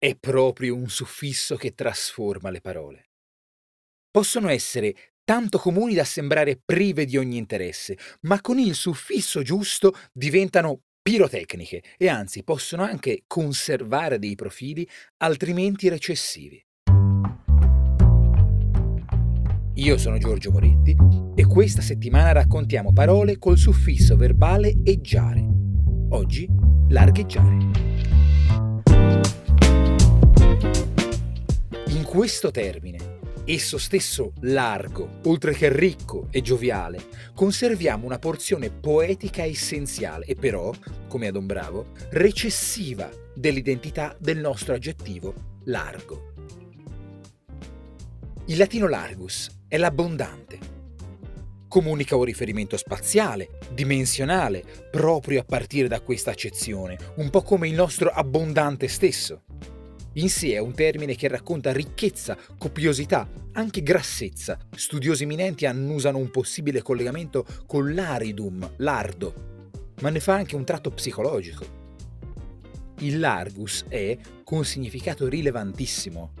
è proprio un suffisso che trasforma le parole. Possono essere tanto comuni da sembrare prive di ogni interesse, ma con il suffisso giusto diventano pirotecniche e anzi possono anche conservare dei profili altrimenti recessivi. Io sono Giorgio Moretti e questa settimana raccontiamo parole col suffisso verbale eggiare. Oggi largheggiare. Questo termine, esso stesso largo, oltre che ricco e gioviale, conserviamo una porzione poetica essenziale e però, come ad Bravo, recessiva dell'identità del nostro aggettivo largo. Il latino largus è l'abbondante. Comunica un riferimento spaziale, dimensionale, proprio a partire da questa accezione, un po' come il nostro abbondante stesso. In sé è un termine che racconta ricchezza, copiosità, anche grassezza. Studiosi eminenti annusano un possibile collegamento con l'aridum, lardo, ma ne fa anche un tratto psicologico. Il largus è, con significato rilevantissimo,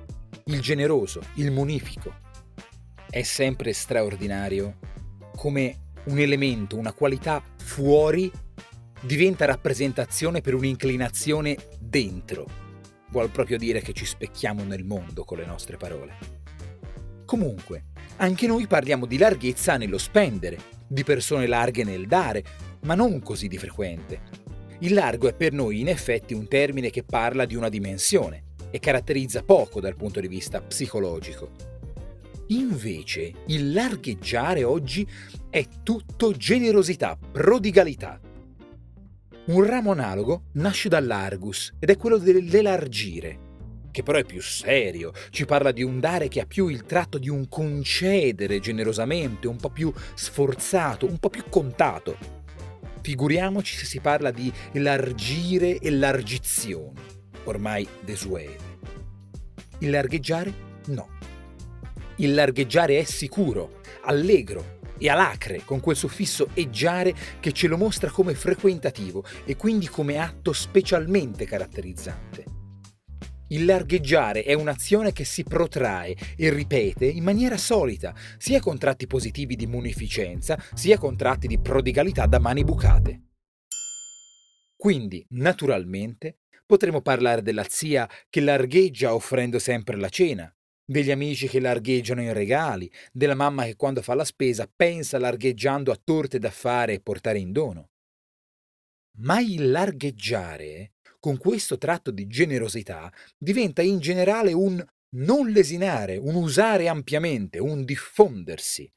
il generoso, il munifico. È sempre straordinario come un elemento, una qualità fuori diventa rappresentazione per un'inclinazione dentro. Vuol proprio dire che ci specchiamo nel mondo con le nostre parole. Comunque, anche noi parliamo di larghezza nello spendere, di persone larghe nel dare, ma non così di frequente. Il largo è per noi in effetti un termine che parla di una dimensione, e caratterizza poco dal punto di vista psicologico. Invece il largheggiare oggi è tutto generosità, prodigalità. Un ramo analogo nasce dall'argus ed è quello dell'elargire, che però è più serio, ci parla di un dare che ha più il tratto di un concedere generosamente, un po' più sforzato, un po' più contato. Figuriamoci se si parla di elargire e largizione ormai desuete. Il largheggiare? No. Il largheggiare è sicuro, allegro e alacre, con quel suffisso eggiare che ce lo mostra come frequentativo e quindi come atto specialmente caratterizzante. Il largheggiare è un'azione che si protrae e ripete in maniera solita, sia con tratti positivi di munificenza, sia con tratti di prodigalità da mani bucate. Quindi, naturalmente, Potremmo parlare della zia che largheggia offrendo sempre la cena, degli amici che largheggiano in regali, della mamma che quando fa la spesa pensa largheggiando a torte da fare e portare in dono. Ma il largheggiare, con questo tratto di generosità, diventa in generale un non lesinare, un usare ampiamente, un diffondersi.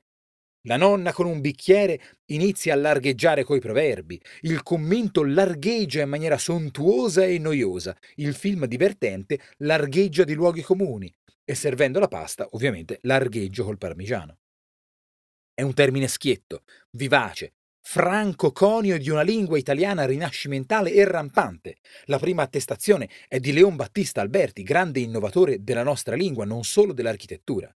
La nonna con un bicchiere inizia a largheggiare coi proverbi, il commento largheggia in maniera sontuosa e noiosa, il film divertente largheggia di luoghi comuni e servendo la pasta, ovviamente, largheggio col parmigiano. È un termine schietto, vivace, franco conio di una lingua italiana rinascimentale e rampante. La prima attestazione è di Leon Battista Alberti, grande innovatore della nostra lingua, non solo dell'architettura.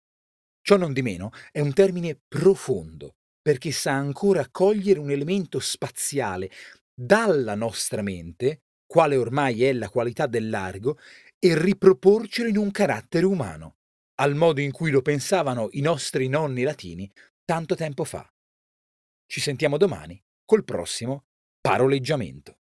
Ciò non di meno è un termine profondo, perché sa ancora cogliere un elemento spaziale dalla nostra mente, quale ormai è la qualità del largo, e riproporcelo in un carattere umano, al modo in cui lo pensavano i nostri nonni latini tanto tempo fa. Ci sentiamo domani col prossimo paroleggiamento.